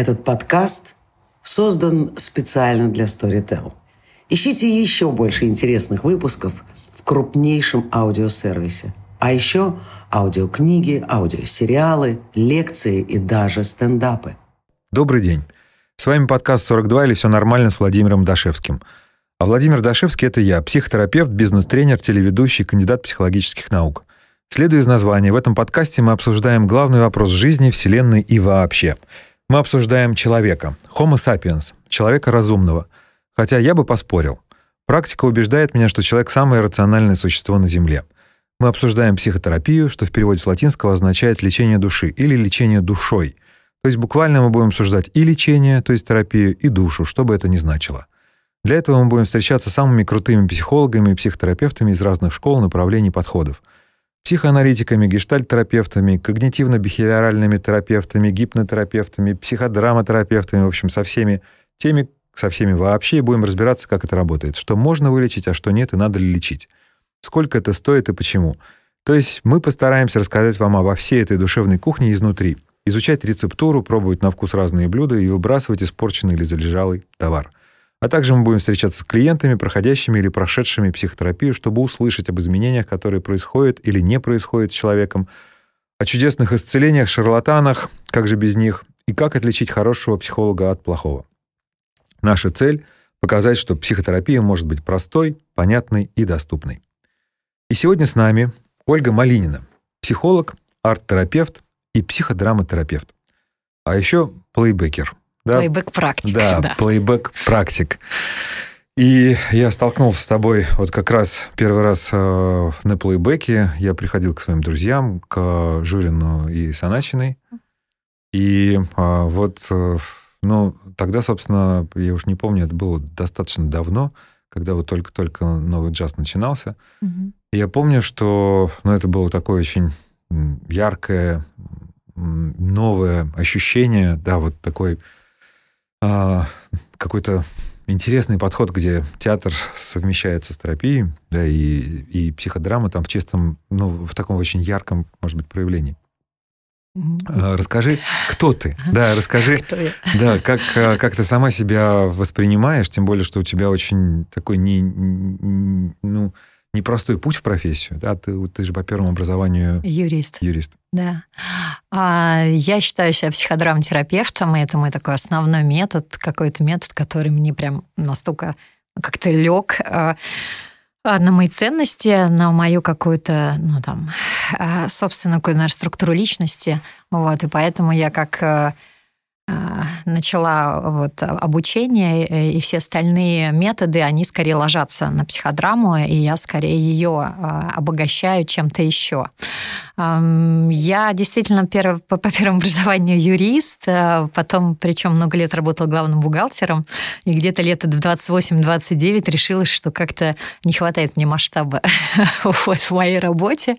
Этот подкаст создан специально для Storytel. Ищите еще больше интересных выпусков в крупнейшем аудиосервисе. А еще аудиокниги, аудиосериалы, лекции и даже стендапы. Добрый день. С вами подкаст 42 или все нормально с Владимиром Дашевским. А Владимир Дашевский — это я, психотерапевт, бизнес-тренер, телеведущий, кандидат психологических наук. Следуя из названия, в этом подкасте мы обсуждаем главный вопрос жизни, Вселенной и вообще. Мы обсуждаем человека, Homo sapiens, человека разумного. Хотя я бы поспорил. Практика убеждает меня, что человек — самое рациональное существо на Земле. Мы обсуждаем психотерапию, что в переводе с латинского означает лечение души или лечение душой. То есть буквально мы будем обсуждать и лечение, то есть терапию, и душу, что бы это ни значило. Для этого мы будем встречаться с самыми крутыми психологами и психотерапевтами из разных школ, направлений, подходов психоаналитиками, гештальт-терапевтами, когнитивно-бихевиоральными терапевтами, гипнотерапевтами, психодраматерапевтами, в общем, со всеми теми, со всеми вообще, и будем разбираться, как это работает, что можно вылечить, а что нет, и надо ли лечить, сколько это стоит и почему. То есть мы постараемся рассказать вам обо всей этой душевной кухне изнутри, изучать рецептуру, пробовать на вкус разные блюда и выбрасывать испорченный или залежалый товар. А также мы будем встречаться с клиентами, проходящими или прошедшими психотерапию, чтобы услышать об изменениях, которые происходят или не происходят с человеком, о чудесных исцелениях, шарлатанах, как же без них, и как отличить хорошего психолога от плохого. Наша цель — показать, что психотерапия может быть простой, понятной и доступной. И сегодня с нами Ольга Малинина, психолог, арт-терапевт и психодраматерапевт. А еще плейбекер — да? Плейбэк-практик. Да, да. плейбэк-практик. И я столкнулся с тобой вот как раз первый раз э, на плейбеке. Я приходил к своим друзьям, к Журину и Саначиной. И э, вот, э, ну, тогда, собственно, я уж не помню, это было достаточно давно, когда вот только-только новый джаз начинался. Угу. И я помню, что, ну, это было такое очень яркое, новое ощущение, да, вот такой а, какой-то интересный подход, где театр совмещается с терапией, да, и, и психодрама там в чистом, ну, в таком очень ярком, может быть, проявлении. А, расскажи, кто ты? Да, расскажи, да, как, а, как ты сама себя воспринимаешь, тем более, что у тебя очень такой не, ну, непростой путь в профессию. Да? Ты, ты же по первому образованию... Юрист. Юрист. Да. А, я считаю себя психодрамтерапевтом, и это мой такой основной метод, какой-то метод, который мне прям настолько как-то лег а, на мои ценности, на мою какую-то, ну там, а, собственную, наверное, структуру личности. Вот, и поэтому я как начала вот обучение, э, и все остальные методы, они скорее ложатся на психодраму, и я скорее ее а, обогащаю чем-то еще. Я действительно перв, по, первому образованию юрист, а потом, причем много лет работала главным бухгалтером, и где-то лет в 28-29 решила, что как-то не хватает мне масштаба вот, в моей работе,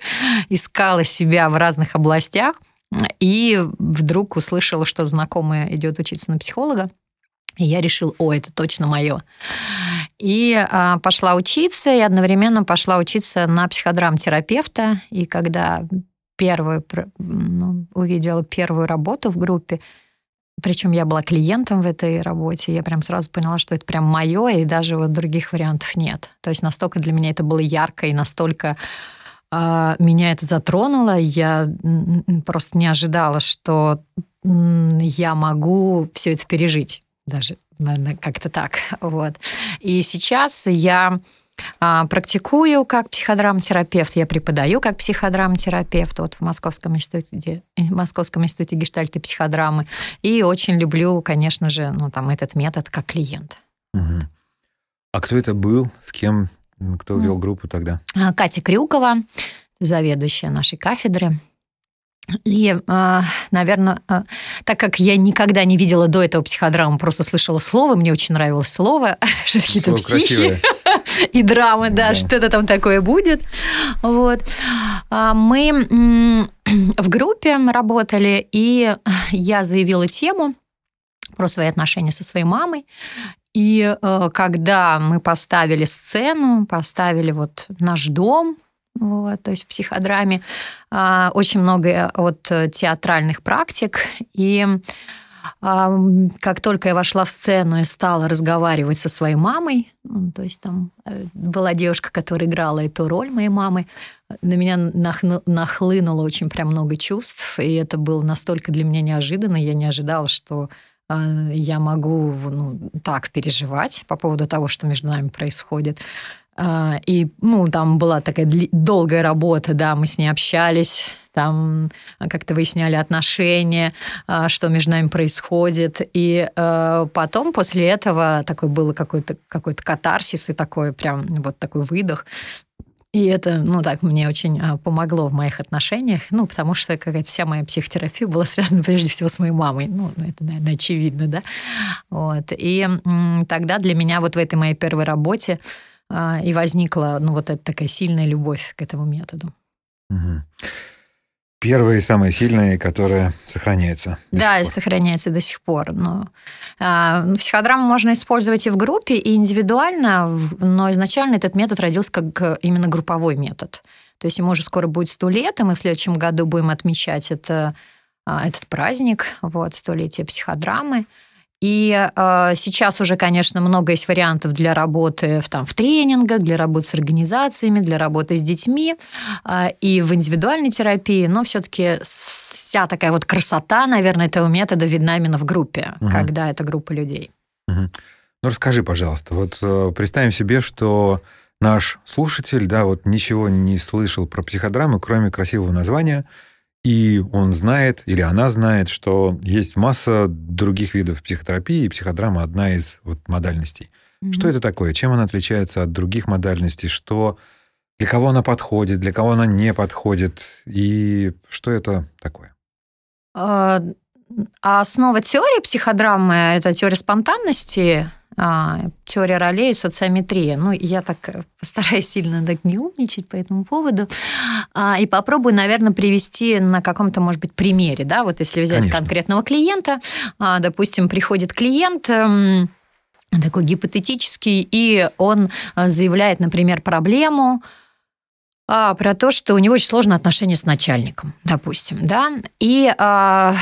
искала себя в разных областях, и вдруг услышала, что знакомая идет учиться на психолога. И я решила, о, это точно мое. И а, пошла учиться, и одновременно пошла учиться на психодрамтерапевта. И когда первую, ну, увидела первую работу в группе, причем я была клиентом в этой работе, я прям сразу поняла, что это прям мое, и даже вот других вариантов нет. То есть настолько для меня это было ярко и настолько меня это затронуло. Я просто не ожидала, что я могу все это пережить. Даже, наверное, как-то так. Вот. И сейчас я а, практикую как психодрамтерапевт, я преподаю как психодрамтерапевт вот в Московском институте, в Московском институте гештальта и психодрамы. И очень люблю, конечно же, ну, там, этот метод как клиент. Угу. А кто это был? С кем кто вел группу тогда? А, Катя Крюкова, заведующая нашей кафедры. И, а, наверное, а, так как я никогда не видела до этого психодраму, просто слышала слово, мне очень нравилось слово, что какие-то психи и драмы, да, да, что-то там такое будет. Вот. Мы в группе работали, и я заявила тему про свои отношения со своей мамой. И э, когда мы поставили сцену, поставили вот наш дом, вот, то есть в психодраме, э, очень много от театральных практик, и как только я вошла в сцену и стала разговаривать со своей мамой, ну, то есть там э, была девушка, которая играла эту роль моей мамы, на меня нахлынуло очень прям много чувств, и это было настолько для меня неожиданно. Я не ожидала, что я могу ну, так переживать по поводу того, что между нами происходит. А, и, ну, там была такая долгая работа, да, мы с ней общались, там как-то выясняли отношения, что между нами происходит. И потом после этого такой был какой-то какой катарсис и такой прям вот такой выдох. И это, ну так, мне очень а, помогло в моих отношениях, ну, потому что какая-то вся моя психотерапия была связана прежде всего с моей мамой. Ну, это, наверное, очевидно, да. Вот. И тогда для меня вот в этой моей первой работе а, и возникла, ну, вот эта такая сильная любовь к этому методу. Угу. Первое и самое сильное, которое сохраняется. Да, и сохраняется до сих пор. Но, э, психодраму можно использовать и в группе, и индивидуально, но изначально этот метод родился как именно групповой метод. То есть ему уже скоро будет сто лет, и мы в следующем году будем отмечать это, этот праздник, вот, столетие психодрамы. И э, сейчас уже, конечно, много есть вариантов для работы в, там, в тренингах, для работы с организациями, для работы с детьми э, и в индивидуальной терапии, но все-таки вся такая вот красота, наверное, этого метода видна именно в группе, угу. когда это группа людей. Угу. Ну, расскажи, пожалуйста, вот э, представим себе, что наш слушатель, да, вот ничего не слышал про психодрамы, кроме красивого названия – и он знает, или она знает, что есть масса других видов психотерапии, и психодрама одна из вот модальностей. Mm-hmm. Что это такое? Чем она отличается от других модальностей? Что, для кого она подходит, для кого она не подходит? И что это такое? А, основа теории психодрамы – это теория спонтанности, а, теория ролей и социометрия. Ну, я так э, постараюсь сильно так не умничать по этому поводу. А, и попробую, наверное, привести на каком-то, может быть, примере. Да? Вот если взять Конечно. конкретного клиента, а, допустим, приходит клиент эм, такой гипотетический, и он э, заявляет, например, проблему, а, про то, что у него очень сложные отношения с начальником, допустим, да, и а,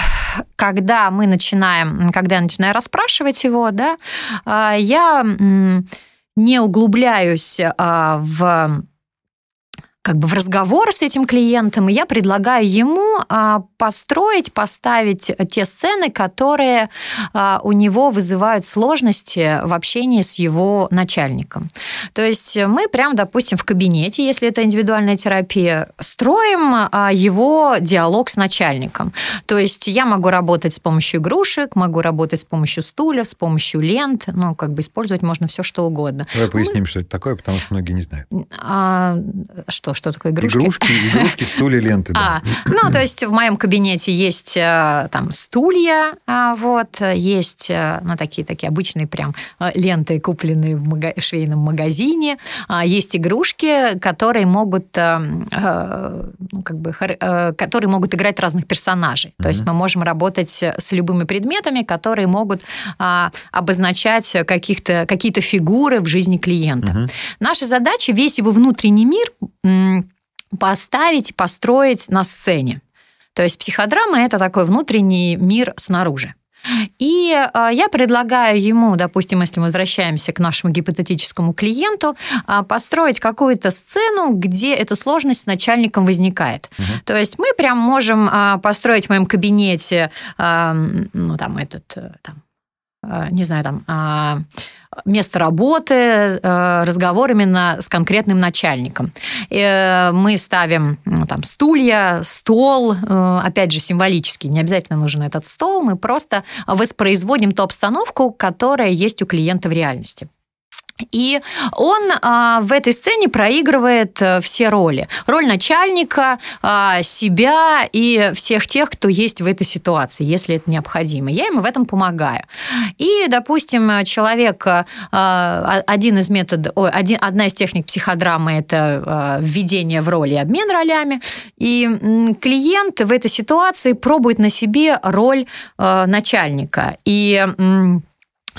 когда мы начинаем, когда я начинаю расспрашивать его, да, а, я не углубляюсь а, в как бы в разговор с этим клиентом, и я предлагаю ему а, построить, поставить те сцены, которые а, у него вызывают сложности в общении с его начальником. То есть мы прям, допустим, в кабинете, если это индивидуальная терапия, строим а, его диалог с начальником. То есть я могу работать с помощью игрушек, могу работать с помощью стулья, с помощью лент, ну, как бы использовать можно все, что угодно. Давай поясним, что это такое, потому что многие не знают. А, что что, что такое игрушки? Игрушки, игрушки, стулья, ленты, да. А, ну, то есть в моем кабинете есть э, там стулья, а, вот, есть, э, ну, такие, такие обычные прям э, ленты, купленные в мага- швейном магазине, а, есть игрушки, которые могут, ну, как бы, которые могут играть разных персонажей. То есть мы можем работать с любыми предметами, которые могут а, обозначать каких-то, какие-то фигуры в жизни клиента. Наша задача весь его внутренний мир поставить, построить на сцене. То есть психодрама – это такой внутренний мир снаружи. И э, я предлагаю ему, допустим, если мы возвращаемся к нашему гипотетическому клиенту, э, построить какую-то сцену, где эта сложность с начальником возникает. Угу. То есть мы прям можем э, построить в моем кабинете, ну там этот, там, не знаю, там место работы, э, разговор именно с конкретным начальником. Э, мы ставим ну, там стулья, стол, э, опять же, символически, не обязательно нужен этот стол, мы просто воспроизводим ту обстановку, которая есть у клиента в реальности. И он а, в этой сцене проигрывает а, все роли. Роль начальника, а, себя и всех тех, кто есть в этой ситуации, если это необходимо. Я ему в этом помогаю. И, допустим, человек, а, один из методов, один, одна из техник психодрамы – это а, введение в роли и обмен ролями. И м, клиент в этой ситуации пробует на себе роль а, начальника. И м,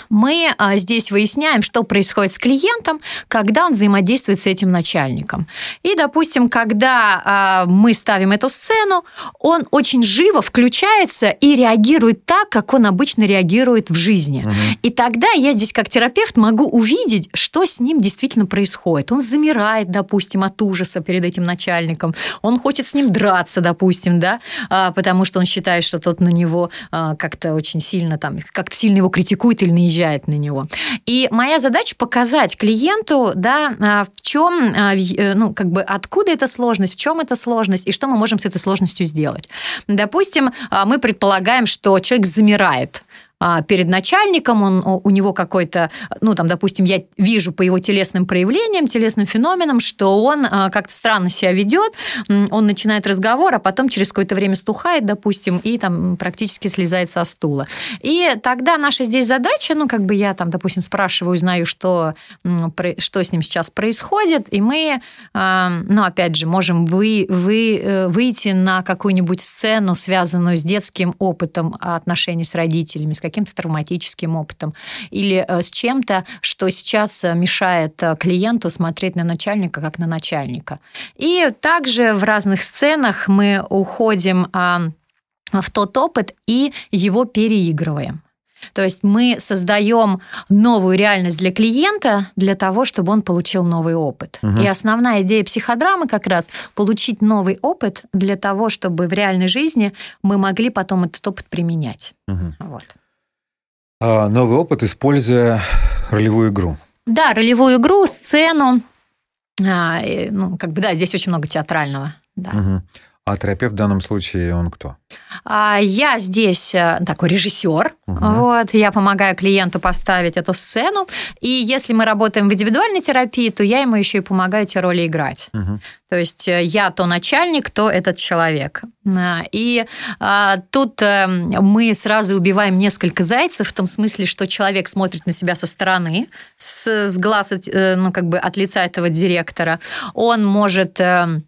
мы а, здесь выясняем, что происходит с клиентом, когда он взаимодействует с этим начальником. И, допустим, когда а, мы ставим эту сцену, он очень живо включается и реагирует так, как он обычно реагирует в жизни. Угу. И тогда я здесь как терапевт могу увидеть, что с ним действительно происходит. Он замирает, допустим, от ужаса перед этим начальником. Он хочет с ним драться, допустим, да, а, потому что он считает, что тот на него а, как-то очень сильно там, как-то сильно его критикует или наезжает на него. И моя задача показать клиенту, да, а, в чем, а, э, ну, как бы, откуда эта сложность, в чем эта сложность, и что мы можем с этой сложностью сделать. Допустим, а, мы предполагаем, что человек замирает а, перед начальником, он, у него какой-то, ну, там, допустим, я вижу по его телесным проявлениям, телесным феноменам, что он а, как-то странно себя ведет, он начинает разговор, а потом через какое-то время стухает, допустим, и там практически слезает со стула. И тогда наша здесь задача, ну, как бы я там, допустим, спрашиваю, знаю, что, что с ним сейчас происходит, и мы, а, ну, опять же, можем вы, вы, э, выйти на какую-нибудь сцену, связанную с детским опытом отношений с родителями, с каким-то травматическим опытом или э, с чем-то, что сейчас э, мешает э, клиенту смотреть на начальника как на начальника. И также в разных сценах мы уходим а, в тот опыт и его переигрываем. То есть мы создаем новую реальность для клиента для того, чтобы он получил новый опыт. Угу. И основная идея психодрамы как раз получить новый опыт для того, чтобы в реальной жизни мы могли потом этот опыт применять. Угу. Вот. А, новый опыт, используя ролевую игру. Да, ролевую игру, сцену. А, ну, как бы, да, здесь очень много театрального. Да. Угу. А терапевт в данном случае он кто? А, я здесь э, такой режиссер. Угу. Вот, я помогаю клиенту поставить эту сцену. И если мы работаем в индивидуальной терапии, то я ему еще и помогаю эти роли играть. Угу. То есть э, я то начальник, то этот человек. А, и а, тут а, мы сразу убиваем несколько зайцев в том смысле, что человек смотрит на себя со стороны, с, с глаз, ну, как бы от лица этого директора. Он может а,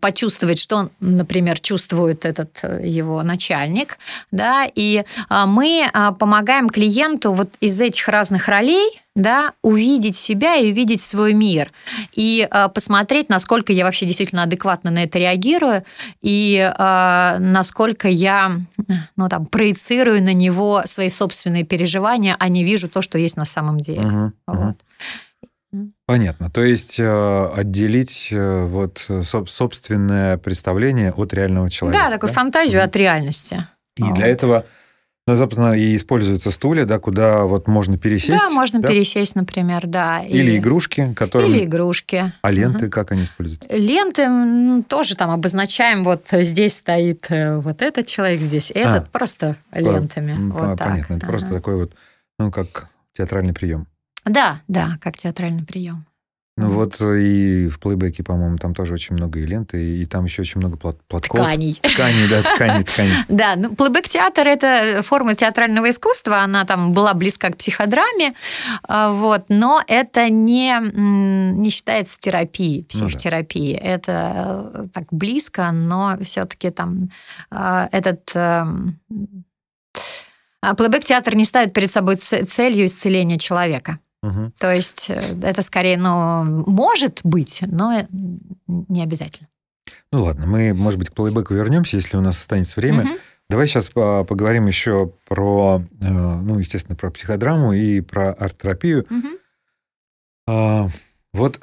почувствовать, что например, чувствует этот э, его начальник, да, и а, мы а, помогаем клиенту вот из этих разных ролей, да, увидеть себя и увидеть свой мир, и посмотреть, насколько я вообще действительно адекватно на это реагирую, и насколько я, ну, там, проецирую на него свои собственные переживания, а не вижу то, что есть на самом деле. Uh-huh, uh-huh. Понятно. То есть э, отделить э, вот собственное представление от реального человека. Да, такую да? фантазию mm от реальности. И вот. для этого, ну, собственно, и используются стулья, да, куда вот можно пересесть. Да, можно да? пересесть, например, да. Или и... игрушки, которые. Или игрушки. А ленты угу. как они используют? Ленты тоже там обозначаем. Вот здесь стоит э, вот этот человек, здесь этот, а, просто лентами. По, вот понятно. Так. Это ага. просто такой вот, ну, как театральный прием. Да, да, как театральный прием. Ну вот и в плейбеке, по-моему, там тоже очень много и ленты, и там еще очень много плат платков. Тканей. Тканей, да, тканей, тканей. Да, ну плейбек-театр – это форма театрального искусства, она там была близка к психодраме, а, вот, но это не, не считается терапией, психотерапией. Ну, да. Это э, так близко, но все-таки там а, этот а, плейбек-театр не ставит перед собой целью исцеления человека. Угу. То есть э, это скорее, ну, может быть, но не обязательно. Ну ладно, мы, может быть, к плейбеку вернемся, если у нас останется время. Угу. Давай сейчас поговорим еще про, э, ну, естественно, про психодраму и про арт-терапию. Угу. А, вот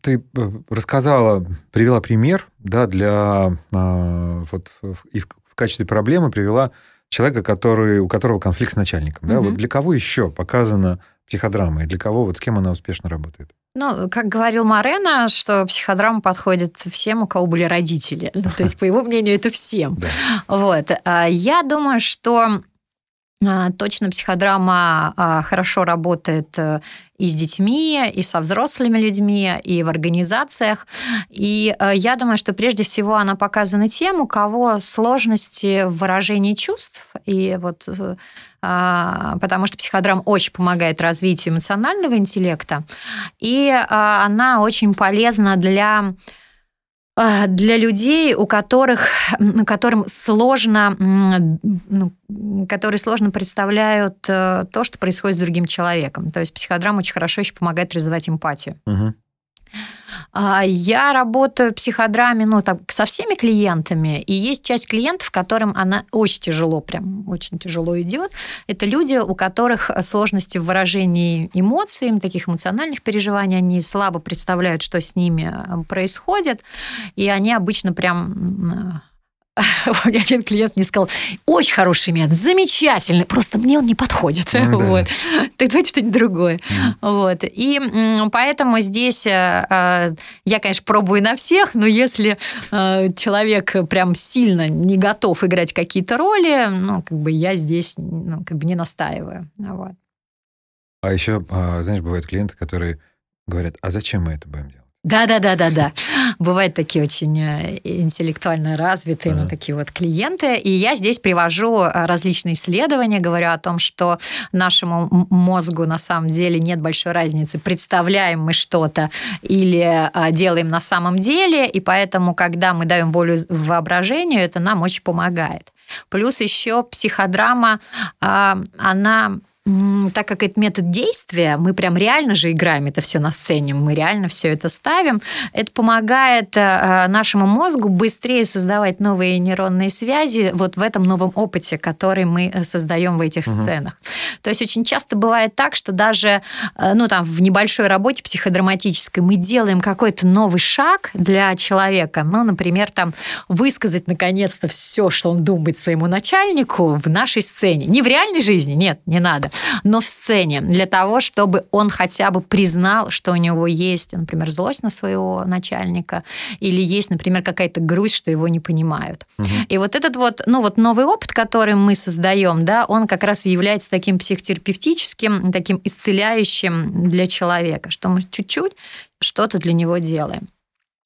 ты э, рассказала, привела пример, да, для а, вот и в качестве проблемы привела человека, который, у которого конфликт с начальником. Да? Угу. Вот для кого еще показана психодрама и для кого, вот с кем она успешно работает? Ну, как говорил Марена, что психодрама подходит всем, у кого были родители. То есть, по его мнению, это всем. Вот. А я думаю, что а, Точно психодрама а, хорошо работает э, и с детьми, и со взрослыми людьми, и в организациях. И э, я думаю, что прежде всего она показана тем, у кого сложности в выражении чувств. И вот э, а, потому что психодрам очень помогает развитию эмоционального интеллекта. И она очень полезна для для людей, у которых, которым сложно, ну, которые сложно представляют э, то, что происходит с другим человеком. То есть психодрама очень хорошо еще помогает развивать эмпатию. Угу. А, я работаю психодраме, ну, так, со всеми клиентами, и есть часть клиентов, которым она очень тяжело, прям очень тяжело идет. Это люди, у которых сложности в выражении эмоций, таких эмоциональных переживаний, они слабо представляют, что с ними э, происходит, и они обычно прям у меня один клиент мне сказал, очень хороший метод, замечательный, просто мне он не подходит. Ну, да. вот. Так давайте что-нибудь другое. Mm. Вот. И поэтому здесь э, э, я, конечно, пробую на всех, но если э, человек прям сильно не готов играть какие-то роли, ну, как бы я здесь ну, как бы не настаиваю. Вот. А еще, а, знаешь, бывают клиенты, которые говорят, а зачем мы это будем делать? Да, да, да, да, да. Бывают такие очень э, интеллектуально развитые, ну, такие вот клиенты. И я здесь привожу э, различные исследования, говорю о том, что нашему мозгу на самом деле нет большой разницы, представляем мы что-то или э, делаем на самом деле. И поэтому, когда мы даем волю воображению, это нам очень помогает. Плюс еще психодрама, она так как это метод действия, мы прям реально же играем это все на сцене, мы реально все это ставим, это помогает э, нашему мозгу быстрее создавать новые нейронные связи вот в этом новом опыте, который мы э, создаем в этих угу. сценах. То есть очень часто бывает так, что даже э, ну, там, в небольшой работе психодраматической мы делаем какой-то новый шаг для человека, ну, например, там, высказать наконец-то все, что он думает своему начальнику в нашей сцене. Не в реальной жизни, нет, не надо но в сцене, для того, чтобы он хотя бы признал, что у него есть, например, злость на своего начальника, или есть, например, какая-то грусть, что его не понимают. Угу. И вот этот вот, ну вот новый опыт, который мы создаем, да, он как раз и является таким психотерапевтическим, таким исцеляющим для человека, что мы чуть-чуть что-то для него делаем.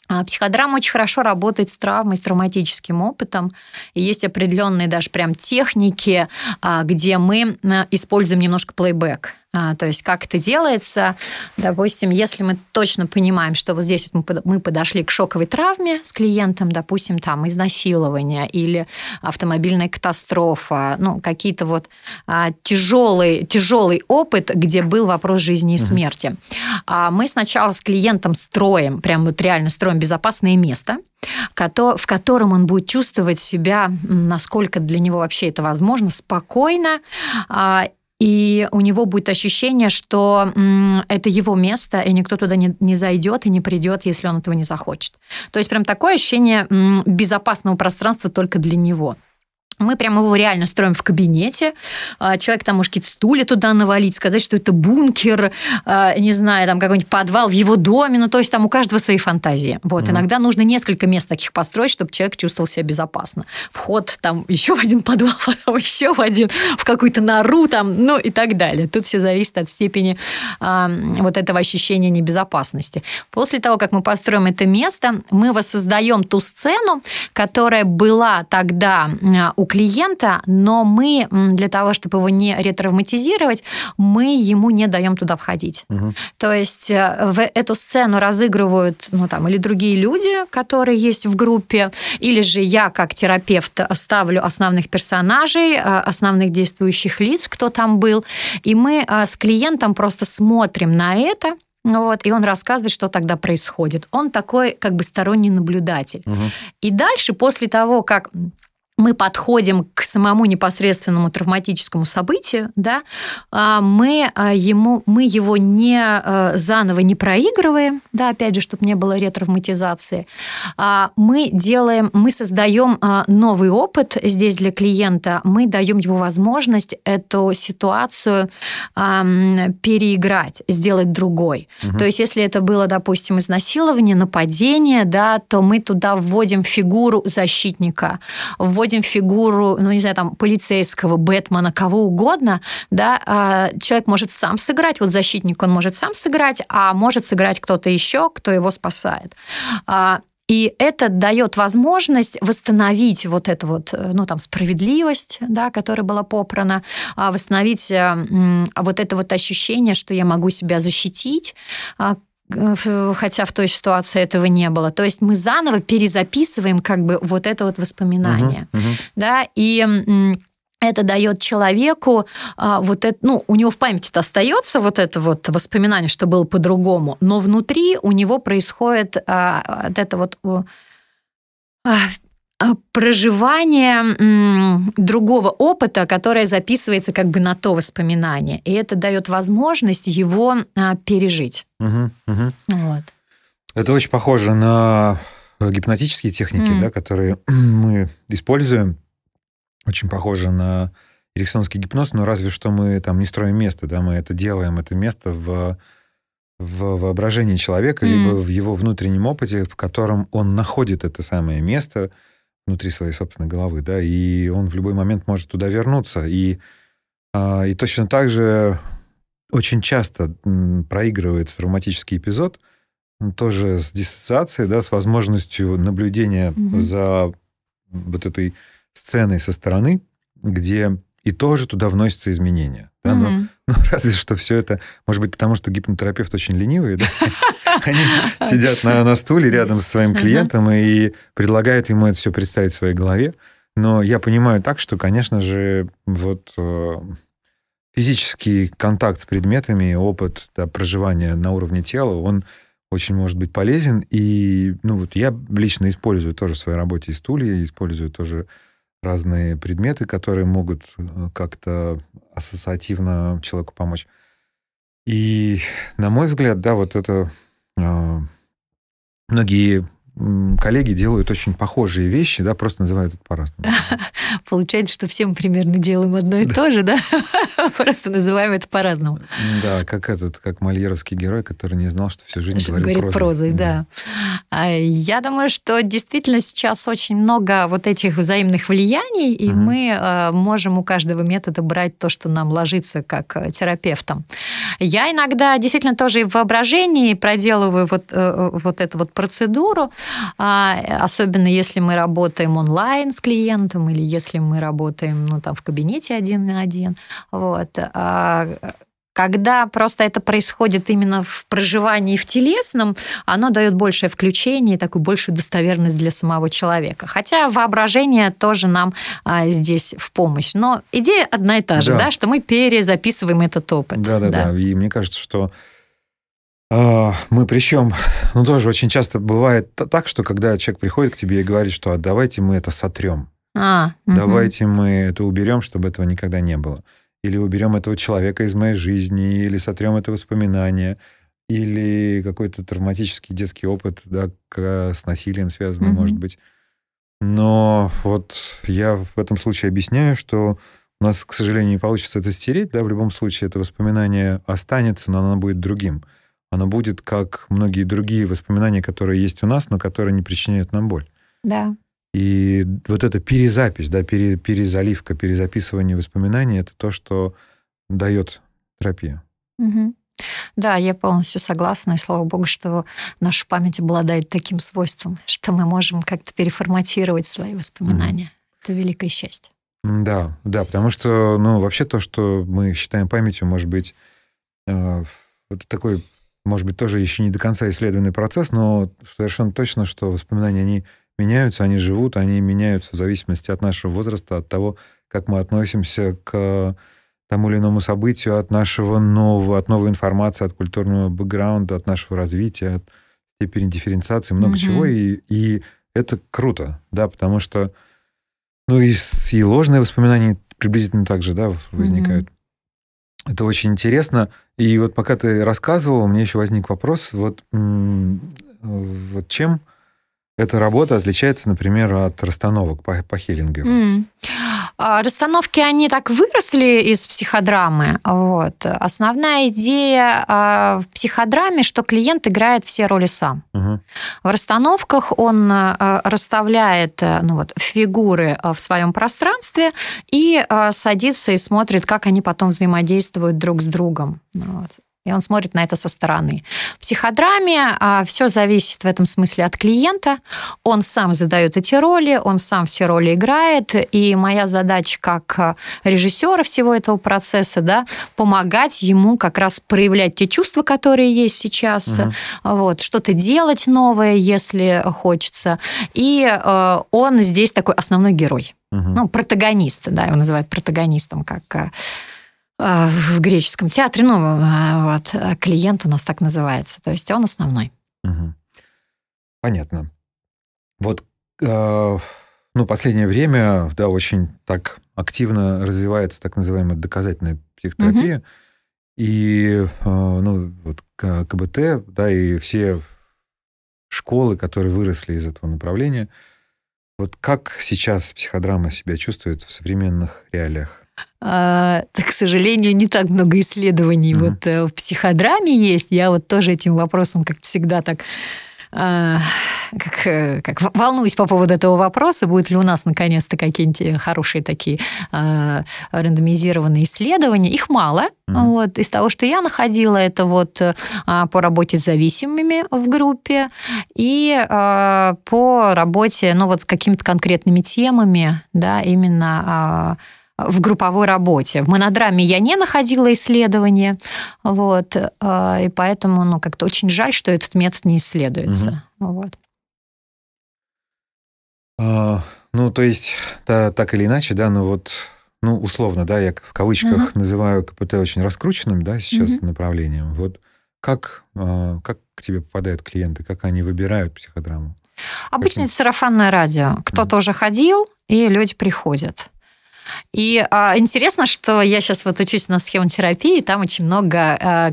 А психодрама очень хорошо работает с травмой, с травматическим опытом. И есть определенные даже прям техники, а, где мы используем немножко плейбэк. А, то есть как это делается, допустим, если мы точно понимаем, что вот здесь вот мы подошли к шоковой травме с клиентом, допустим, там изнасилование или автомобильная катастрофа, ну какие-то вот а, тяжелый, тяжелый опыт, где был вопрос жизни и смерти. А мы сначала с клиентом строим, прям вот реально строим безопасное место, в котором он будет чувствовать себя, насколько для него вообще это возможно, спокойно и у него будет ощущение, что это его место, и никто туда не, не зайдет и не придет, если он этого не захочет. То есть прям такое ощущение безопасного пространства только для него. Мы прямо его реально строим в кабинете. А, человек там может какие-то стулья туда навалить, сказать, что это бункер, а, не знаю, там какой-нибудь подвал в его доме. Ну, то есть там у каждого свои фантазии. Вот. Mm-hmm. Иногда нужно несколько мест таких построить, чтобы человек чувствовал себя безопасно. Вход там еще в один подвал, потом еще в один, в какую-то нору там, ну и так далее. Тут все зависит от степени а, вот этого ощущения небезопасности. После того, как мы построим это место, мы воссоздаем ту сцену, которая была тогда у клиента, но мы для того, чтобы его не ретравматизировать, мы ему не даем туда входить. Угу. То есть э, в эту сцену разыгрывают ну, там, или другие люди, которые есть в группе, или же я как терапевт ставлю основных персонажей, э, основных действующих лиц, кто там был, и мы э, с клиентом просто смотрим на это, вот, и он рассказывает, что тогда происходит. Он такой как бы сторонний наблюдатель. Угу. И дальше, после того, как мы подходим к самому непосредственному травматическому событию, да, а, мы, а, ему, мы его не а, заново не проигрываем, да, опять же, чтобы не было ретравматизации, мы делаем, мы создаем новый опыт здесь для клиента, мы даем ему возможность эту ситуацию переиграть, сделать другой. Угу. То есть, если это было, допустим, изнасилование, нападение, да, то мы туда вводим фигуру защитника, вводим вводим фигуру, ну, не знаю, там, полицейского, Бэтмена, кого угодно, да, а, человек может сам сыграть, вот защитник он может сам сыграть, а может сыграть кто-то еще, кто его спасает. А, и это дает возможность восстановить вот эту вот, ну, там, справедливость, да, которая была попрана, а, восстановить э, вот это вот ощущение, что я могу себя защитить, хотя в той ситуации этого не было. То есть мы заново перезаписываем как бы вот это вот воспоминание. Uh-huh, uh-huh. Да, и это дает человеку а, вот это, ну, у него в памяти остается вот это вот воспоминание, что было по-другому, но внутри у него происходит а, вот это вот а, проживание м, другого опыта, которое записывается как бы на то воспоминание, и это дает возможность его а, пережить. Угу, угу. Вот. Это очень похоже на гипнотические техники, mm. да, которые мы используем очень похоже на эриксонский гипноз, но разве что мы там не строим место, да, мы это делаем, это место в, в воображении человека, mm. либо в его внутреннем опыте, в котором он находит это самое место внутри своей собственной головы, да, и он в любой момент может туда вернуться. И, а, и точно так же очень часто проигрывается травматический эпизод, тоже с диссоциацией, да, с возможностью наблюдения mm-hmm. за вот этой сценой со стороны, где и тоже туда вносятся изменения. Да? Mm-hmm. Но, ну, разве что все это, может быть, потому что гипнотерапевт очень ленивый, да? Они сидят на, на стуле рядом со своим клиентом и предлагают ему это все представить в своей голове. Но я понимаю так, что, конечно же, вот э, физический контакт с предметами, опыт да, проживания на уровне тела, он очень может быть полезен. И ну, вот я лично использую тоже в своей работе и стулья, использую тоже разные предметы, которые могут э, как-то ассоциативно человеку помочь. И, на мой взгляд, да, вот это многие коллеги делают очень похожие вещи, да, просто называют это по-разному. Получается, что все мы примерно делаем одно и да. то же, да? Просто называем это по-разному. Да, как этот, как мальеровский герой, который не знал, что всю жизнь говорит, говорит прозой. прозой да. да. Я думаю, что действительно сейчас очень много вот этих взаимных влияний, и угу. мы э, можем у каждого метода брать то, что нам ложится как э, терапевтам. Я иногда действительно тоже и в воображении проделываю вот, э, вот эту вот процедуру, а, особенно если мы работаем онлайн с клиентом или если мы работаем ну, там, в кабинете один на один. Вот. А, когда просто это происходит именно в проживании в телесном, оно дает большее включение, такую большую достоверность для самого человека. Хотя воображение тоже нам а, здесь в помощь. Но идея одна и та же, да, да что мы перезаписываем этот опыт. Да, да, да. И мне кажется, что а, мы причем, ну тоже очень часто бывает так, что когда человек приходит к тебе и говорит, что а давайте мы это сотрем, а, давайте угу. мы это уберем, чтобы этого никогда не было, или уберем этого человека из моей жизни, или сотрем это воспоминание, или какой-то травматический детский опыт, да, с насилием связанный, угу. может быть. Но вот я в этом случае объясняю, что у нас, к сожалению, не получится это стереть, да, в любом случае это воспоминание останется, но оно будет другим оно будет как многие другие воспоминания, которые есть у нас, но которые не причиняют нам боль. Да. И вот эта перезапись, да, пере, перезаливка, перезаписывание воспоминаний — это то, что дает терапия. Угу. Да, я полностью согласна, и слава богу, что наша память обладает таким свойством, что мы можем как-то переформатировать свои воспоминания. Mm. Это великое счастье. Да, да, потому что, ну, вообще то, что мы считаем памятью, может быть, э, это такой может быть, тоже еще не до конца исследованный процесс, но совершенно точно, что воспоминания, они меняются, они живут, они меняются в зависимости от нашего возраста, от того, как мы относимся к тому или иному событию, от нашего нового, от новой информации, от культурного бэкграунда, от нашего развития, от степени дифференциации, много mm-hmm. чего. И, и это круто, да, потому что ну и, и ложные воспоминания приблизительно так же, да, возникают. Mm-hmm. Это очень интересно. И вот пока ты рассказывал, у меня еще возник вопрос, вот, вот чем эта работа отличается, например, от расстановок по, по Хеллингеру? Mm. Расстановки, они так выросли из психодрамы. Вот. Основная идея а, в психодраме, что клиент играет все роли сам. Угу. В расстановках он а, расставляет э, ну вот, фигуры в своем пространстве и а, садится и смотрит, как они потом взаимодействуют друг с другом. Вот. И он смотрит на это со стороны. В психодраме а, все зависит в этом смысле от клиента. Он сам задает эти роли, он сам все роли играет, и моя задача как а, режиссера всего этого процесса, да, помогать ему как раз проявлять те чувства, которые есть сейчас, угу. вот, что-то делать новое, если хочется. И э, он здесь такой основной герой. Угу. Ну, протагонист, да, его называют протагонистом, как э, в греческом театре, ну, вот, клиент у нас так называется, то есть он основной. Угу. Понятно. Вот, э, ну, последнее время, да, очень так активно развивается так называемая доказательная психотерапия, угу. и, э, ну, вот КБТ, да, и все школы, которые выросли из этого направления. Вот как сейчас психодрама себя чувствует в современных реалиях? А, к сожалению, не так много исследований mm-hmm. вот э, в психодраме есть. Я вот тоже этим вопросом, как всегда, так а, как, э, как волнуюсь по поводу этого вопроса, будет ли у нас наконец-то какие-нибудь э, хорошие такие э, рандомизированные исследования. Их мало. Mm-hmm. Вот. Из того, что я находила, это вот э, по работе с зависимыми в группе и э, по работе ну, вот с какими-то конкретными темами, да, именно э, в групповой работе. В монодраме я не находила исследования, вот, э, и поэтому ну, как-то очень жаль, что этот метод не исследуется. Угу. Вот. А, ну, то есть, да, так или иначе, да, ну вот, ну, условно, да, я в кавычках угу. называю КПТ очень раскрученным, да, сейчас угу. направлением. Вот как, а, как к тебе попадают клиенты, как они выбирают психодраму? Обычно это сарафанное радио. Кто-то уже ходил, и люди приходят. И а, интересно, что я сейчас вот учусь на схемотерапии, там очень много а,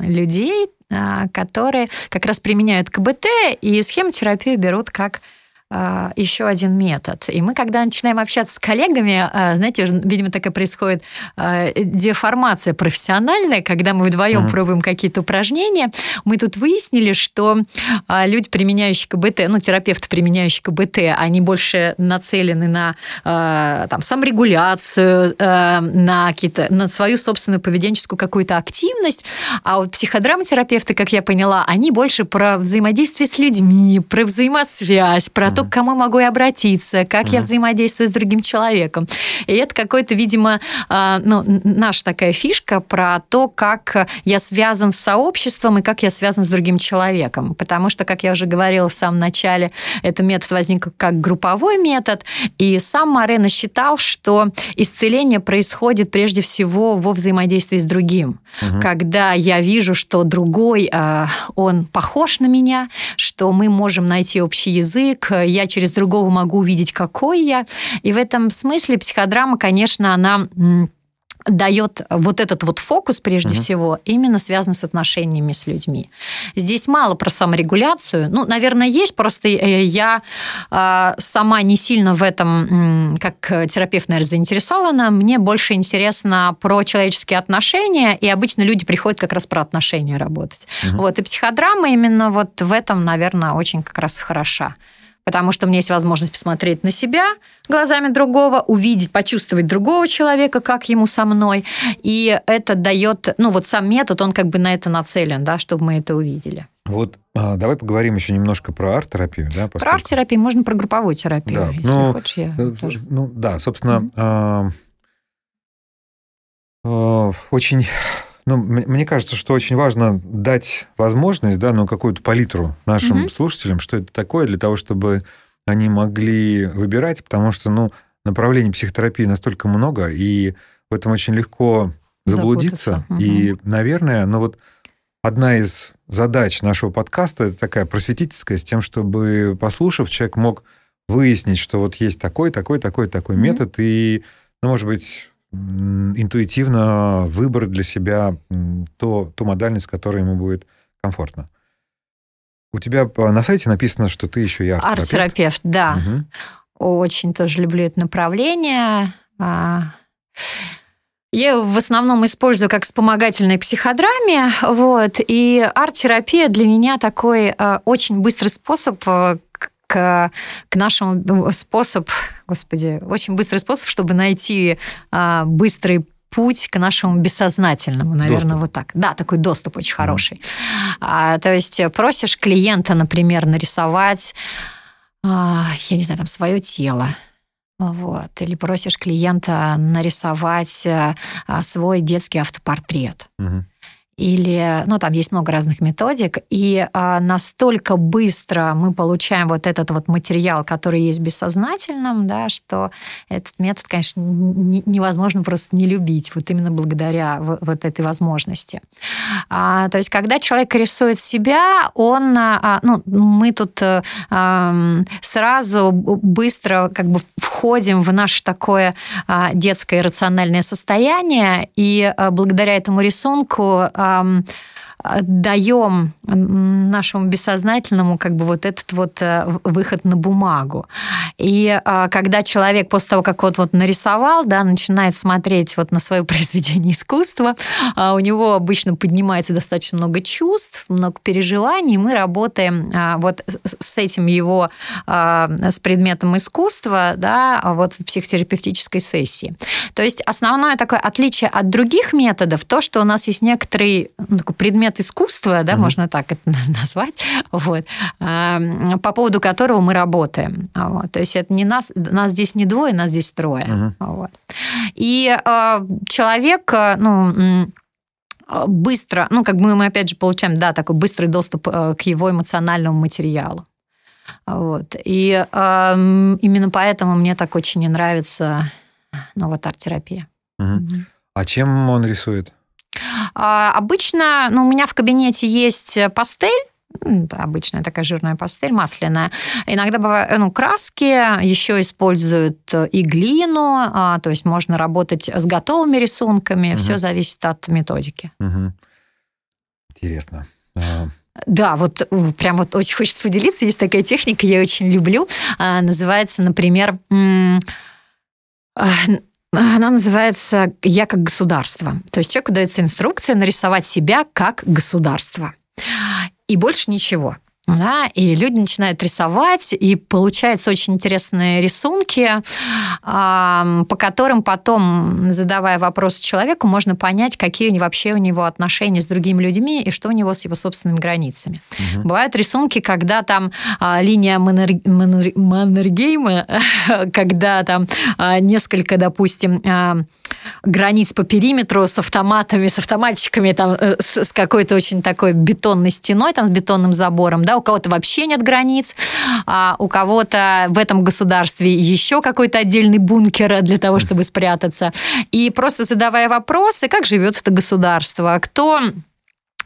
людей, а, которые как раз применяют КБТ и схемотерапию берут как еще один метод. И мы, когда начинаем общаться с коллегами, а, знаете, видимо, такая происходит а, деформация профессиональная, когда мы вдвоем mm-hmm. пробуем какие-то упражнения. Мы тут выяснили, что люди, применяющие КБТ, ну, терапевты, применяющие КБТ, они больше нацелены на там, саморегуляцию, на, какие-то, на свою собственную поведенческую какую-то активность, а вот психодраматерапевты, как я поняла, они больше про взаимодействие с людьми, про взаимосвязь, про то, к кому могу я обратиться, как я взаимодействую с другим человеком. И это какой-то, видимо, а, ну, наша такая фишка про то, как я связан с сообществом и как я связан с другим человеком. Потому что, как я уже говорила в самом начале, этот метод возник как групповой метод, и сам Морено считал, что исцеление происходит прежде всего во взаимодействии с другим. Угу. Когда я вижу, что другой, а, он похож на меня, что мы можем найти общий язык, я через другого могу увидеть, какой я. И в этом смысле психодрама, конечно, она дает вот этот вот фокус, прежде угу. всего, именно связан с отношениями с людьми. Здесь мало про саморегуляцию. Ну, наверное, есть, просто э, я а, сама не сильно в этом, как терапевт, наверное, заинтересована. Мне больше интересно про человеческие отношения, и обычно люди приходят как раз про отношения работать. Угу. Вот, и психодрама именно вот в этом, наверное, очень как раз хороша потому что у меня есть возможность посмотреть на себя глазами другого, увидеть, почувствовать другого человека, как ему со мной. И это дает, ну вот сам метод, он как бы на это нацелен, да, чтобы мы это увидели. Вот а, давай поговорим еще немножко про арт-терапию. Да, поскольку... Про арт-терапию, можно про групповую терапию, да, если ну, хочешь. Я э, тоже. Ну да, собственно, mm-hmm. э, э, очень ну, мне кажется, что очень важно дать возможность, да, ну, какую-то палитру нашим угу. слушателям, что это такое, для того, чтобы они могли выбирать, потому что, ну, направлений психотерапии настолько много, и в этом очень легко заблудиться. Угу. И, наверное, ну вот одна из задач нашего подкаста это такая просветительская, с тем, чтобы, послушав, человек мог выяснить, что вот есть такой, такой, такой, такой mm метод, и, ну, может быть, интуитивно выбрать для себя то, ту модальность, которая ему будет комфортно. У тебя на сайте написано, что ты еще и арт-терапевт. Арт-терапевт, да. Угу. Очень тоже люблю это направление. А, я в основном использую как вспомогательной психодраме, вот, и арт-терапия для меня такой э, очень быстрый способ э, к, к нашему способ, господи, очень быстрый способ, чтобы найти а, быстрый путь к нашему бессознательному, наверное, Доступ. вот так. Да, такой доступ очень хороший. А, то есть просишь клиента, например, нарисовать, а, я не знаю, там свое тело. Вот. Или просишь клиента нарисовать а, свой детский автопортрет. Мгм. Или, ну, там есть много разных методик, и а, настолько быстро мы получаем вот этот вот материал, который есть в бессознательном, да, что этот метод, конечно, невозможно просто не любить, вот именно благодаря вот этой возможности. А, то есть, когда человек рисует себя, он, а, ну, мы тут ам, сразу быстро как бы входим в наше такое а, детское иррациональное состояние, и а, благодаря этому рисунку а, даем нашему бессознательному как бы вот этот вот э, выход на бумагу. И а, когда человек после того, как вот, вот нарисовал, да, начинает смотреть вот на свое произведение искусства, а, у него обычно поднимается достаточно много чувств, много переживаний. Мы работаем а, вот с- этим его, с предметом искусства, да, вот в психотерапевтической сессии. То есть основное такое отличие от других методов, то, что у нас есть некоторый ну, такой предмет искусства, да, Мгм. можно так это назвать, вот, по поводу которого мы работаем. Вот. То есть это не нас, нас здесь не двое, нас здесь трое. Мгм. Вот. И а, человек, а, ну, а, быстро, ну, как бы мы, опять же, получаем, да, такой быстрый доступ э, к его эмоциональному материалу. Вот. И м, именно поэтому мне так очень не нравится ну, вот арт-терапия. Мгм. А чем он рисует? А, Обычно, ну, у меня в кабинете есть пастель, да, обычная такая жирная пастель, масляная. Иногда бывают ну, краски, еще используют э, и глину, а, то есть можно работать с готовыми рисунками, Мгм. все зависит от методики. Мгм. Интересно. А, Да, вот прям вот очень хочется поделиться. Есть такая техника, я очень люблю. А, Называется, например, а, она называется «Я как государство». То есть человеку дается инструкция нарисовать себя как государство. И больше ничего. Да, и люди начинают рисовать, и получаются очень интересные рисунки, по которым потом, задавая вопрос человеку, можно понять, какие вообще у него отношения с другими людьми и что у него с его собственными границами. мгм. Бывают рисунки, когда там а, линия Маннер- Маннер- Маннергейма, когда там а, несколько, допустим, а, границ по периметру с автоматами, с автоматчиками, там, э, с какой-то очень такой бетонной стеной, там, с бетонным забором, да, у кого-то вообще нет границ, а у кого-то в этом государстве еще какой-то отдельный бункер для того, чтобы спрятаться. И просто задавая вопросы, как живет это государство, кто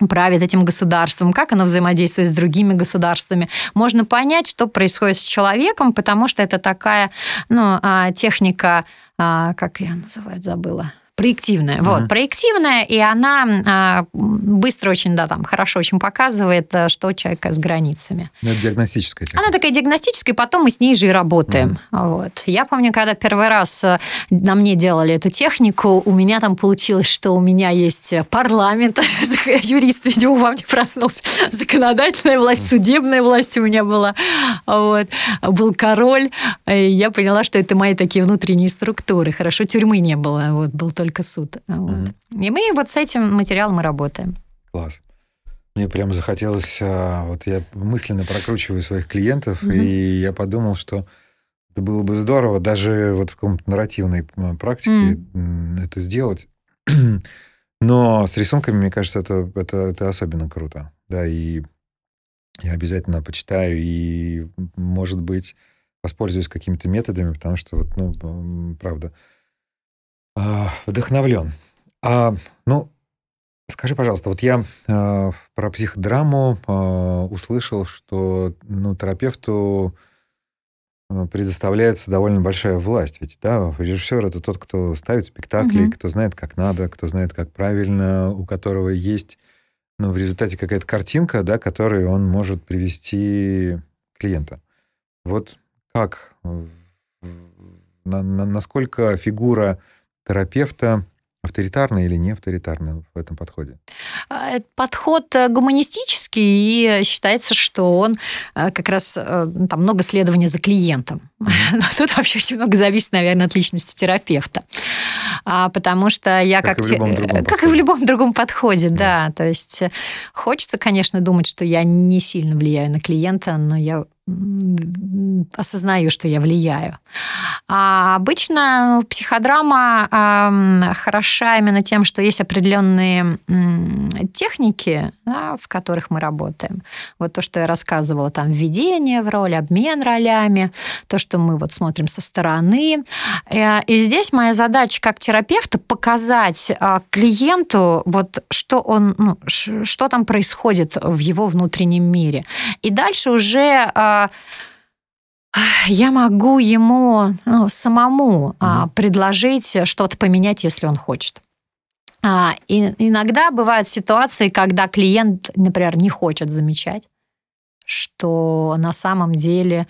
правит этим государством, как оно взаимодействует с другими государствами. Можно понять, что происходит с человеком, потому что это такая ну, а, техника, а, как ее называют, забыла. Проективная. Вот, Мгм. проективная, и она а, быстро очень, да, там, хорошо очень показывает, а, что у человека с границами. Ну, это диагностическая техника. Она такая диагностическая, и потом мы с ней же и работаем. Вот. Я помню, когда первый раз э, на мне делали эту технику, у меня там получилось, что у меня есть парламент, юрист, видимо, во мне проснулся, законодательная власть, судебная власть у меня была, вот. был король, и я поняла, что это мои такие внутренние структуры. Хорошо, тюрьмы не было, вот, был только суд. Вот. И мы вот с этим материалом и работаем. Класс. Мне прям захотелось, а, вот я мысленно прокручиваю своих клиентов, Мгм. и я подумал, что это было бы здорово даже вот в каком-то нарративной практике м, это сделать. Но с рисунками, мне кажется, это, это, это особенно круто. Да, и я обязательно почитаю и, может быть, воспользуюсь какими-то методами, потому что, вот, ну, правда, а, вдохновлен. А, ну, Скажи, пожалуйста, вот я э, про психодраму э, услышал, что ну, терапевту э, предоставляется довольно большая власть. Ведь да, режиссер это тот, кто ставит спектакли, Мгм. кто знает, как надо, кто знает, как правильно, у которого есть ну, в результате какая-то картинка, да, которой он может привести клиента. Вот как, э, на- на- насколько фигура терапевта авторитарна или не авторитарна в этом подходе? А, Подход э, гуманистический, и считается, что он э, как раз э, там много следования за клиентом. Но тут вообще очень много зависит, наверное, от личности терапевта. А, потому что я как... Как, и, в любом другом как и в любом другом подходе, да. да. То есть хочется, конечно, думать, что я не сильно влияю на клиента, но я осознаю, что я влияю. А обычно психодрама э, хороша именно тем, что есть определенные э, техники, да, в которых мы работаем. Вот то, что я рассказывала, там введение в роль, обмен ролями, то, что мы вот смотрим со стороны. Э, и здесь моя задача как терапевта показать э, клиенту, вот что он, ну, что там происходит в его внутреннем мире. И дальше уже э, я могу ему ну, самому угу. предложить что-то поменять, если он хочет. А, и иногда бывают ситуации, когда клиент, например, не хочет замечать, что на самом деле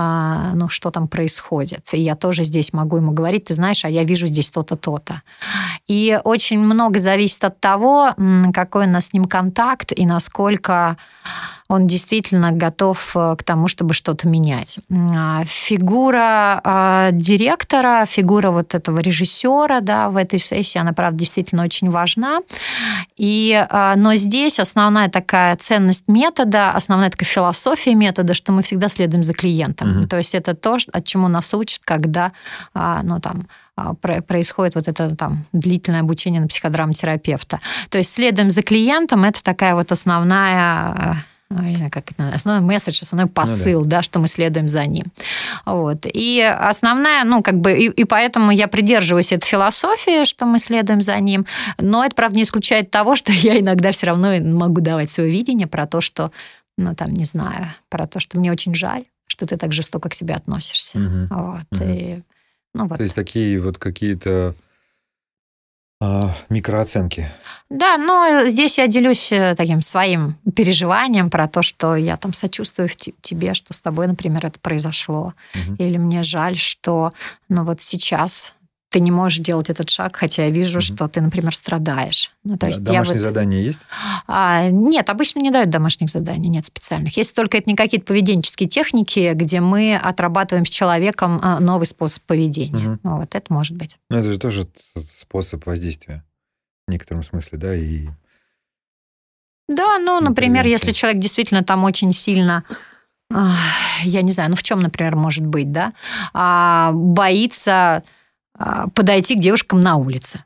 а, ну, что там происходит. И я тоже здесь могу ему говорить, ты знаешь, а я вижу здесь то-то, то-то. И очень много зависит от того, какой у нас с ним контакт и насколько он действительно готов э, к тому, чтобы что-то менять. А, фигура а, директора, фигура вот этого режиссера да, в этой сессии, она, правда, действительно очень важна. И, а, но здесь основная такая ценность метода, основная такая философия метода, что мы всегда следуем за клиентом. Угу. То есть это то, от чему нас учат, когда ну, там, происходит вот это там длительное обучение на психодрамтерапевта. То есть следуем за клиентом, это такая вот основная как это, основной месседж, основной посыл, ну, да. да, что мы следуем за ним. Вот. И основная, ну, как бы, и, и поэтому я придерживаюсь этой философии, что мы следуем за ним, но это, правда, не исключает того, что я иногда все равно могу давать свое видение про то, что, ну, там, не знаю, про то, что мне очень жаль, что ты так жестоко к себе относишься. Угу. Вот. Угу. И, ну, вот. То есть такие вот какие-то а, микрооценки. Да, но здесь я делюсь э, таким своим переживанием про то, что я там сочувствую в тебе, что с тобой, например, это произошло. Угу. Или мне жаль, что ну вот сейчас ты не можешь делать этот шаг, хотя я вижу, mm что ты, например, страдаешь. Ну, то есть Домашние вот... задания есть? А, нет, обычно не дают домашних заданий, нет специальных. Есть только это не какие-то поведенческие техники, где мы отрабатываем с человеком а, новый способ поведения. mm Вот это может быть. Ну, это же тоже способ воздействия в некотором смысле, да, и... Да, ну, например, если человек действительно там очень сильно я не знаю, ну в чем, например, может быть, да, а, боится подойти к девушкам на улице.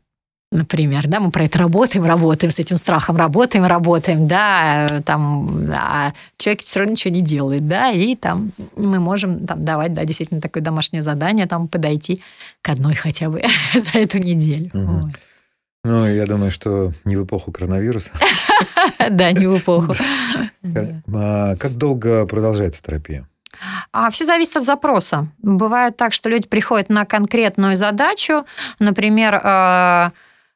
Например, да, мы про это работаем, работаем с этим страхом, работаем, работаем, да, там, а человек все равно ничего не делает, да, и там мы можем там давать, да, действительно такое домашнее задание, там подойти к одной хотя бы за эту неделю. Угу. Ну, я думаю, что не в эпоху коронавируса. Да, не в эпоху. А как долго продолжается терапия? А все зависит от запроса. Бывает так, что люди приходят на конкретную задачу, например, э,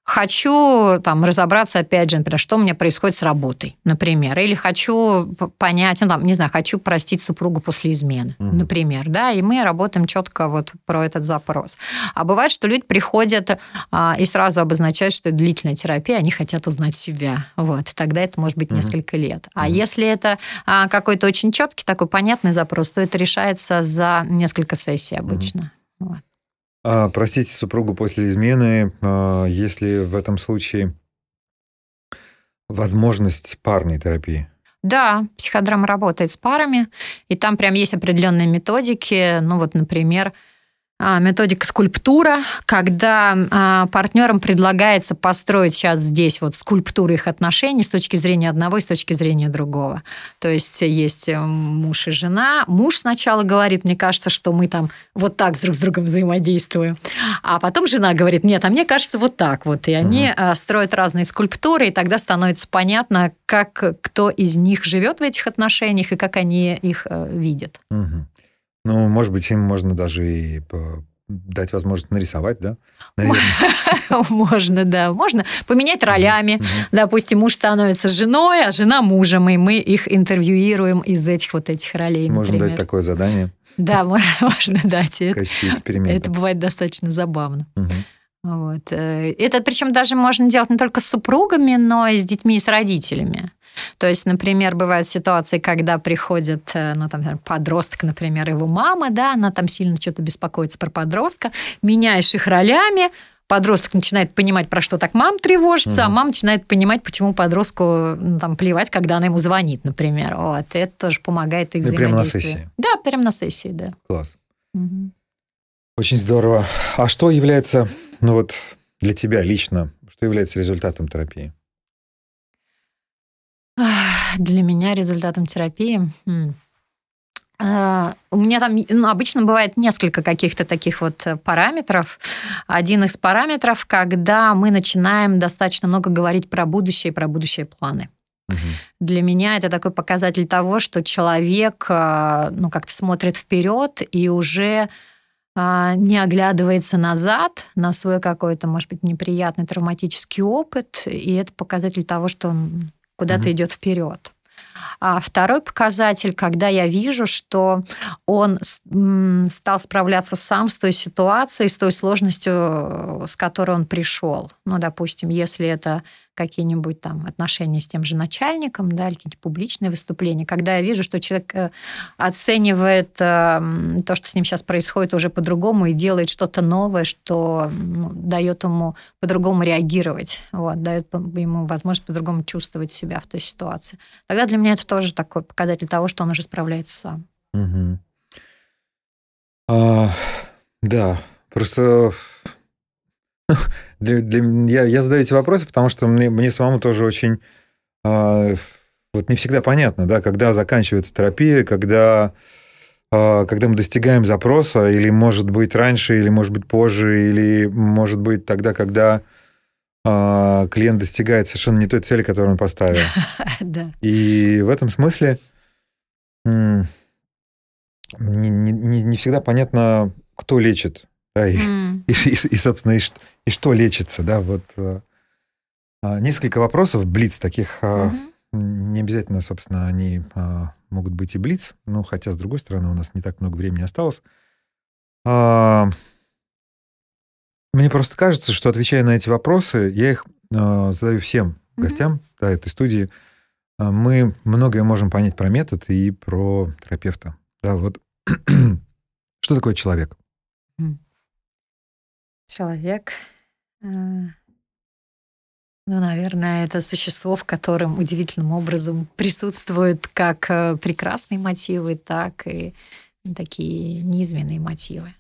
хочу там разобраться, опять же, например, что у меня происходит с работой, например, или хочу понять, ну, там, не знаю, хочу простить супругу после измены, угу. например, да, и мы работаем четко вот про этот запрос. А бывает, что люди приходят а, и сразу обозначают, что это длительная терапия, они хотят узнать себя, вот, тогда это может быть угу. несколько лет. А угу. если это а, какой-то очень четкий, такой понятный запрос, то это решается за несколько сессий обычно. Угу. Вот. А, простите супругу после измены, а, если в этом случае возможность парной терапии? Да, психодрама работает с парами, и там прям есть определенные методики. Ну вот, например, методика скульптура, когда а, партнерам предлагается построить сейчас здесь вот скульптуру их отношений с точки зрения одного и с точки зрения другого. То есть есть э, муж и жена. Муж сначала говорит, мне кажется, что мы там вот так друг с другом взаимодействуем. А потом жена говорит, нет, а мне кажется вот так вот. И они угу. строят разные скульптуры, и тогда становится понятно, как кто из них живет в этих отношениях и как они их э, видят. Угу. Ну, может быть, им можно даже и дать возможность нарисовать, да? Можно, да. Можно поменять ролями. Допустим, муж становится женой, а жена мужем, и мы их интервьюируем из этих вот этих ролей. Можно дать такое задание. Да, можно дать. Это бывает достаточно забавно. Вот. Э, это причем даже можно делать не только с супругами, но и с детьми и с родителями. То есть, например, бывают ситуации, когда приходит, э, ну, там, подросток, например, его мама, да, она там сильно что-то беспокоится про подростка, меняешь их ролями, подросток начинает понимать, про что так мам тревожится, угу. а мама начинает понимать, почему подростку ну, там плевать, когда она ему звонит, например. Вот, и это тоже помогает их взаимодействию. Прямо на сессии? Да, прямо на сессии, да. Класс. Угу. Очень здорово. А что является, ну вот, для тебя лично, что является результатом терапии? Для меня результатом терапии... А, у меня там ну, обычно бывает несколько каких-то таких вот э, параметров. Один из параметров, когда мы начинаем достаточно много говорить про будущее и про будущие планы. Угу. Для меня это такой показатель того, что человек э, ну, как-то смотрит вперед и уже а, не оглядывается назад на свой какой-то, может быть, неприятный травматический опыт, и это показатель того, что он куда-то mm-hmm. идет вперед. А второй показатель, когда я вижу, что он стал справляться сам с той ситуацией, с той сложностью, с которой он пришел. Ну, допустим, если это какие-нибудь там отношения с тем же начальником, да, или какие-нибудь публичные выступления, когда я вижу, что человек э, оценивает э, то, что с ним сейчас происходит уже по-другому и делает что-то новое, что ну, дает ему по-другому реагировать, вот, дает ему возможность по-другому чувствовать себя в той ситуации. Тогда для меня это тоже такой показатель того, что он уже справляется сам. Угу. А, да, просто для, для, я, я задаю эти вопросы, потому что мне, мне самому тоже очень... Э, вот не всегда понятно, да, когда заканчивается терапия, когда, э, когда мы достигаем запроса, или, может быть, раньше, или, может быть, позже, или, может быть, тогда, когда э, клиент достигает совершенно не той цели, которую он поставил. И в этом смысле не, не, не всегда понятно, кто лечит да, и, mm. и, и, и, собственно, и, и что лечится, да, вот а, а, несколько вопросов, блиц таких, mm-hmm. не обязательно, собственно, они а, могут быть и блиц, ну, хотя, с другой стороны, у нас не так много времени осталось. Мне просто кажется, что, отвечая на эти вопросы, я их задаю всем mm-hmm. гостям да, этой студии, мы многое можем понять про метод и про терапевта. Да, вот что такое человек? Человек. Э, ну, наверное, это существо, в котором удивительным образом присутствуют как э, прекрасные мотивы, так и такие низменные мотивы.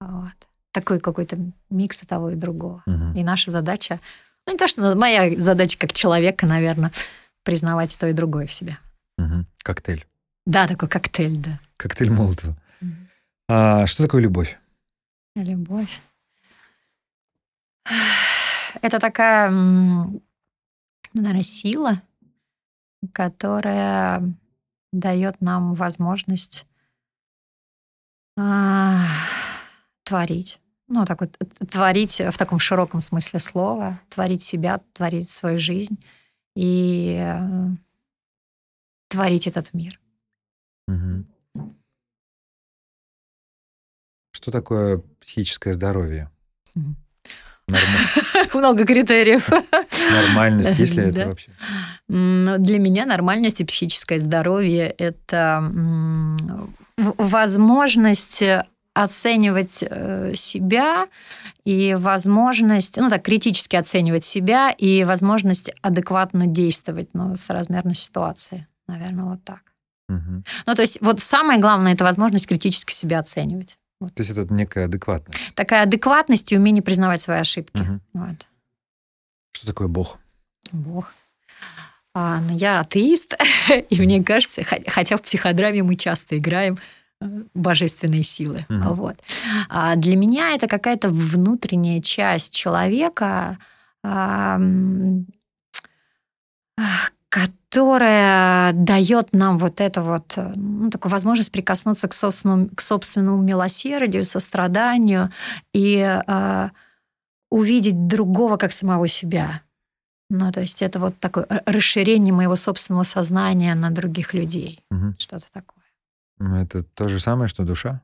Вот. Такой какой-то микс того и другого. Угу. И наша задача, ну не то, что моя задача как человека, наверное, признавать то и другое в себе. Угу. Коктейль. Да, такой коктейль, да. Коктейль Молотова. Угу. А что такое любовь? Любовь. Это такая, ну, наверное, сила, которая дает нам возможность а, творить. Ну, так вот, творить в таком широком смысле слова, творить себя, творить свою жизнь и э, творить этот мир. Угу. Что такое психическое здоровье? Угу. Много критериев. Нормальность, если это вообще? Для меня нормальность и психическое здоровье – это возможность оценивать э, себя и возможность, ну так, критически оценивать себя и возможность адекватно действовать ну, с размерной ситуации. Наверное, вот так. Угу. Ну, то есть вот самое главное – это возможность критически себя оценивать. Вот. То есть это некая адекватность. Такая адекватность и умение признавать свои ошибки. Угу. Вот. Что такое Бог? Бог. А, ну, я атеист, и мне кажется, хотя в психодраме мы часто играем э, божественные силы. Угу. Вот. А для меня это какая-то внутренняя часть человека, которая дает нам вот эту вот ну, такую возможность прикоснуться к собственному, к собственному милосердию, состраданию и э, увидеть другого как самого себя. Ну, то есть это вот такое расширение моего собственного сознания на других людей. Угу. Что-то такое. Ну, это то же самое, что душа?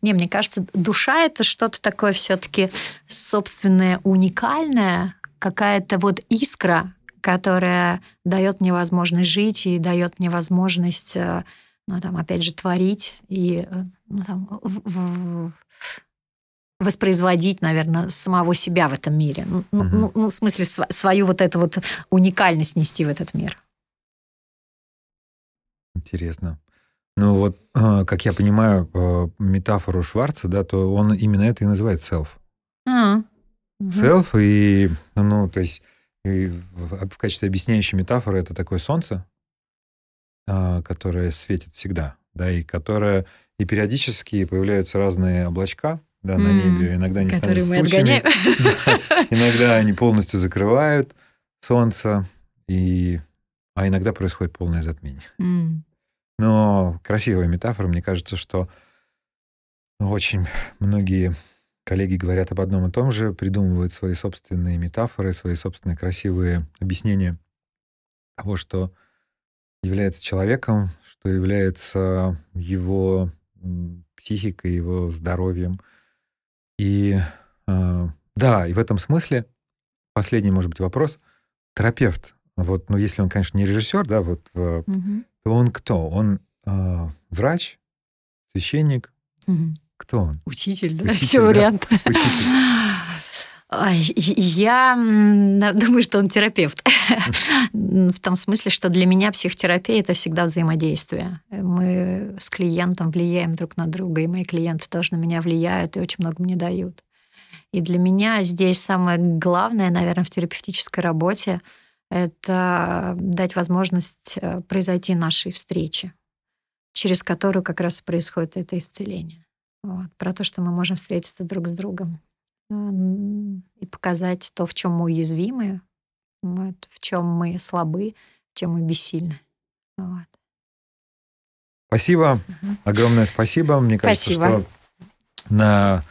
Не, мне кажется, душа это что-то такое все-таки собственное, уникальное, какая-то вот искра, которая дает мне возможность жить и дает мне возможность, э, ну, там, опять же, творить и э, ну, там, в, в, воспроизводить, наверное, самого себя в этом мире. Ну, угу. ну, ну, в смысле, свою вот эту вот уникальность нести в этот мир. Интересно. Ну вот, а, как я понимаю а, метафору Шварца, да, то он именно это и называет self. А, self и, ну, то есть и в, в качестве объясняющей метафоры это такое солнце, а, которое светит всегда, да, и которое и периодически появляются разные облачка, да, mm, на небе, иногда они которые становятся тучами, да, иногда они полностью закрывают солнце, и, а иногда происходит полное затмение. Mm. Но красивая метафора. Мне кажется, что очень многие коллеги говорят об одном и том же, придумывают свои собственные метафоры, свои собственные красивые объяснения того, что является человеком, что является его психикой, его здоровьем. И э, да, и в этом смысле последний, может быть, вопрос. Терапевт, вот, ну, если он, конечно, не режиссер, да, вот угу то он кто? Он э, врач, священник? Угу. Кто он? Учитель, да? Учитель, Все да. варианты. Я думаю, что он терапевт. В том смысле, что для меня психотерапия – это всегда взаимодействие. Мы с клиентом влияем друг на друга, и мои клиенты тоже на меня влияют и очень много мне дают. И для меня здесь самое главное, наверное, в терапевтической работе – это дать возможность э, произойти нашей встрече, через которую как раз происходит это исцеление. Вот. Про то, что мы можем встретиться друг с другом и показать то, в чем мы уязвимы, вот, в чем мы слабы, в чем мы бессильны. Вот. Спасибо, угу. огромное спасибо. Мне кажется, спасибо. что на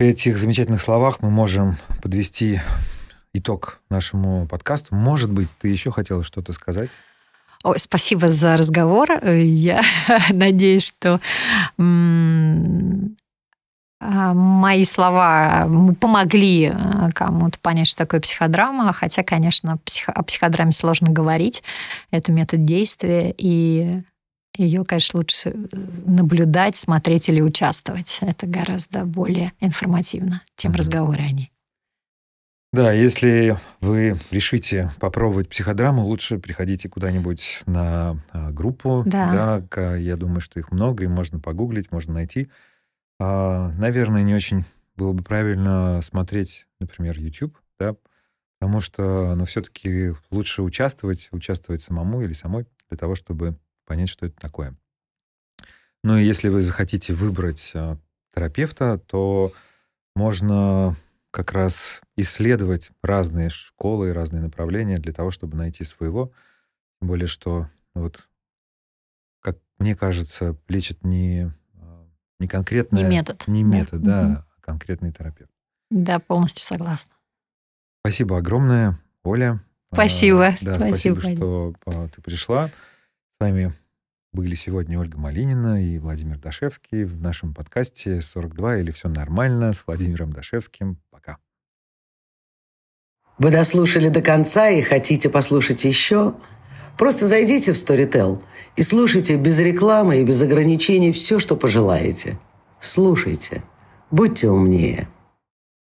этих замечательных словах мы можем подвести итог нашему подкасту. Может быть, ты еще хотела что-то сказать? Ой, спасибо за разговор. Я надеюсь, что а, мои слова помогли а, кому-то понять, что такое психодрама, хотя, конечно, о психодраме сложно говорить. Это метод действия, и ее, конечно, лучше наблюдать, смотреть или участвовать. Это гораздо более информативно, чем mm-hmm. разговоры о ней. Да, если вы решите попробовать психодраму, лучше приходите куда-нибудь на а, группу. Да. да. Я думаю, что их много, и можно погуглить, можно найти. А, наверное, не очень было бы правильно смотреть, например, YouTube, да, потому что, ну, все-таки лучше участвовать, участвовать самому или самой для того, чтобы понять, что это такое. Ну и если вы захотите выбрать а, терапевта, то можно как раз исследовать разные школы и разные направления для того, чтобы найти своего. Тем более, что вот, как мне кажется, лечит не, а, не конкретный... Не метод. Не метод, да, да угу. а конкретный терапевт. Да, полностью согласна. Спасибо огромное, Оля. Спасибо. А, да, спасибо, спасибо что а, ты пришла. С вами были сегодня Ольга Малинина и Владимир Дашевский в нашем подкасте «42 или все нормально» с Владимиром Дашевским. Пока. Вы дослушали до конца и хотите послушать еще? Просто зайдите в Storytel и слушайте без рекламы и без ограничений все, что пожелаете. Слушайте. Будьте умнее.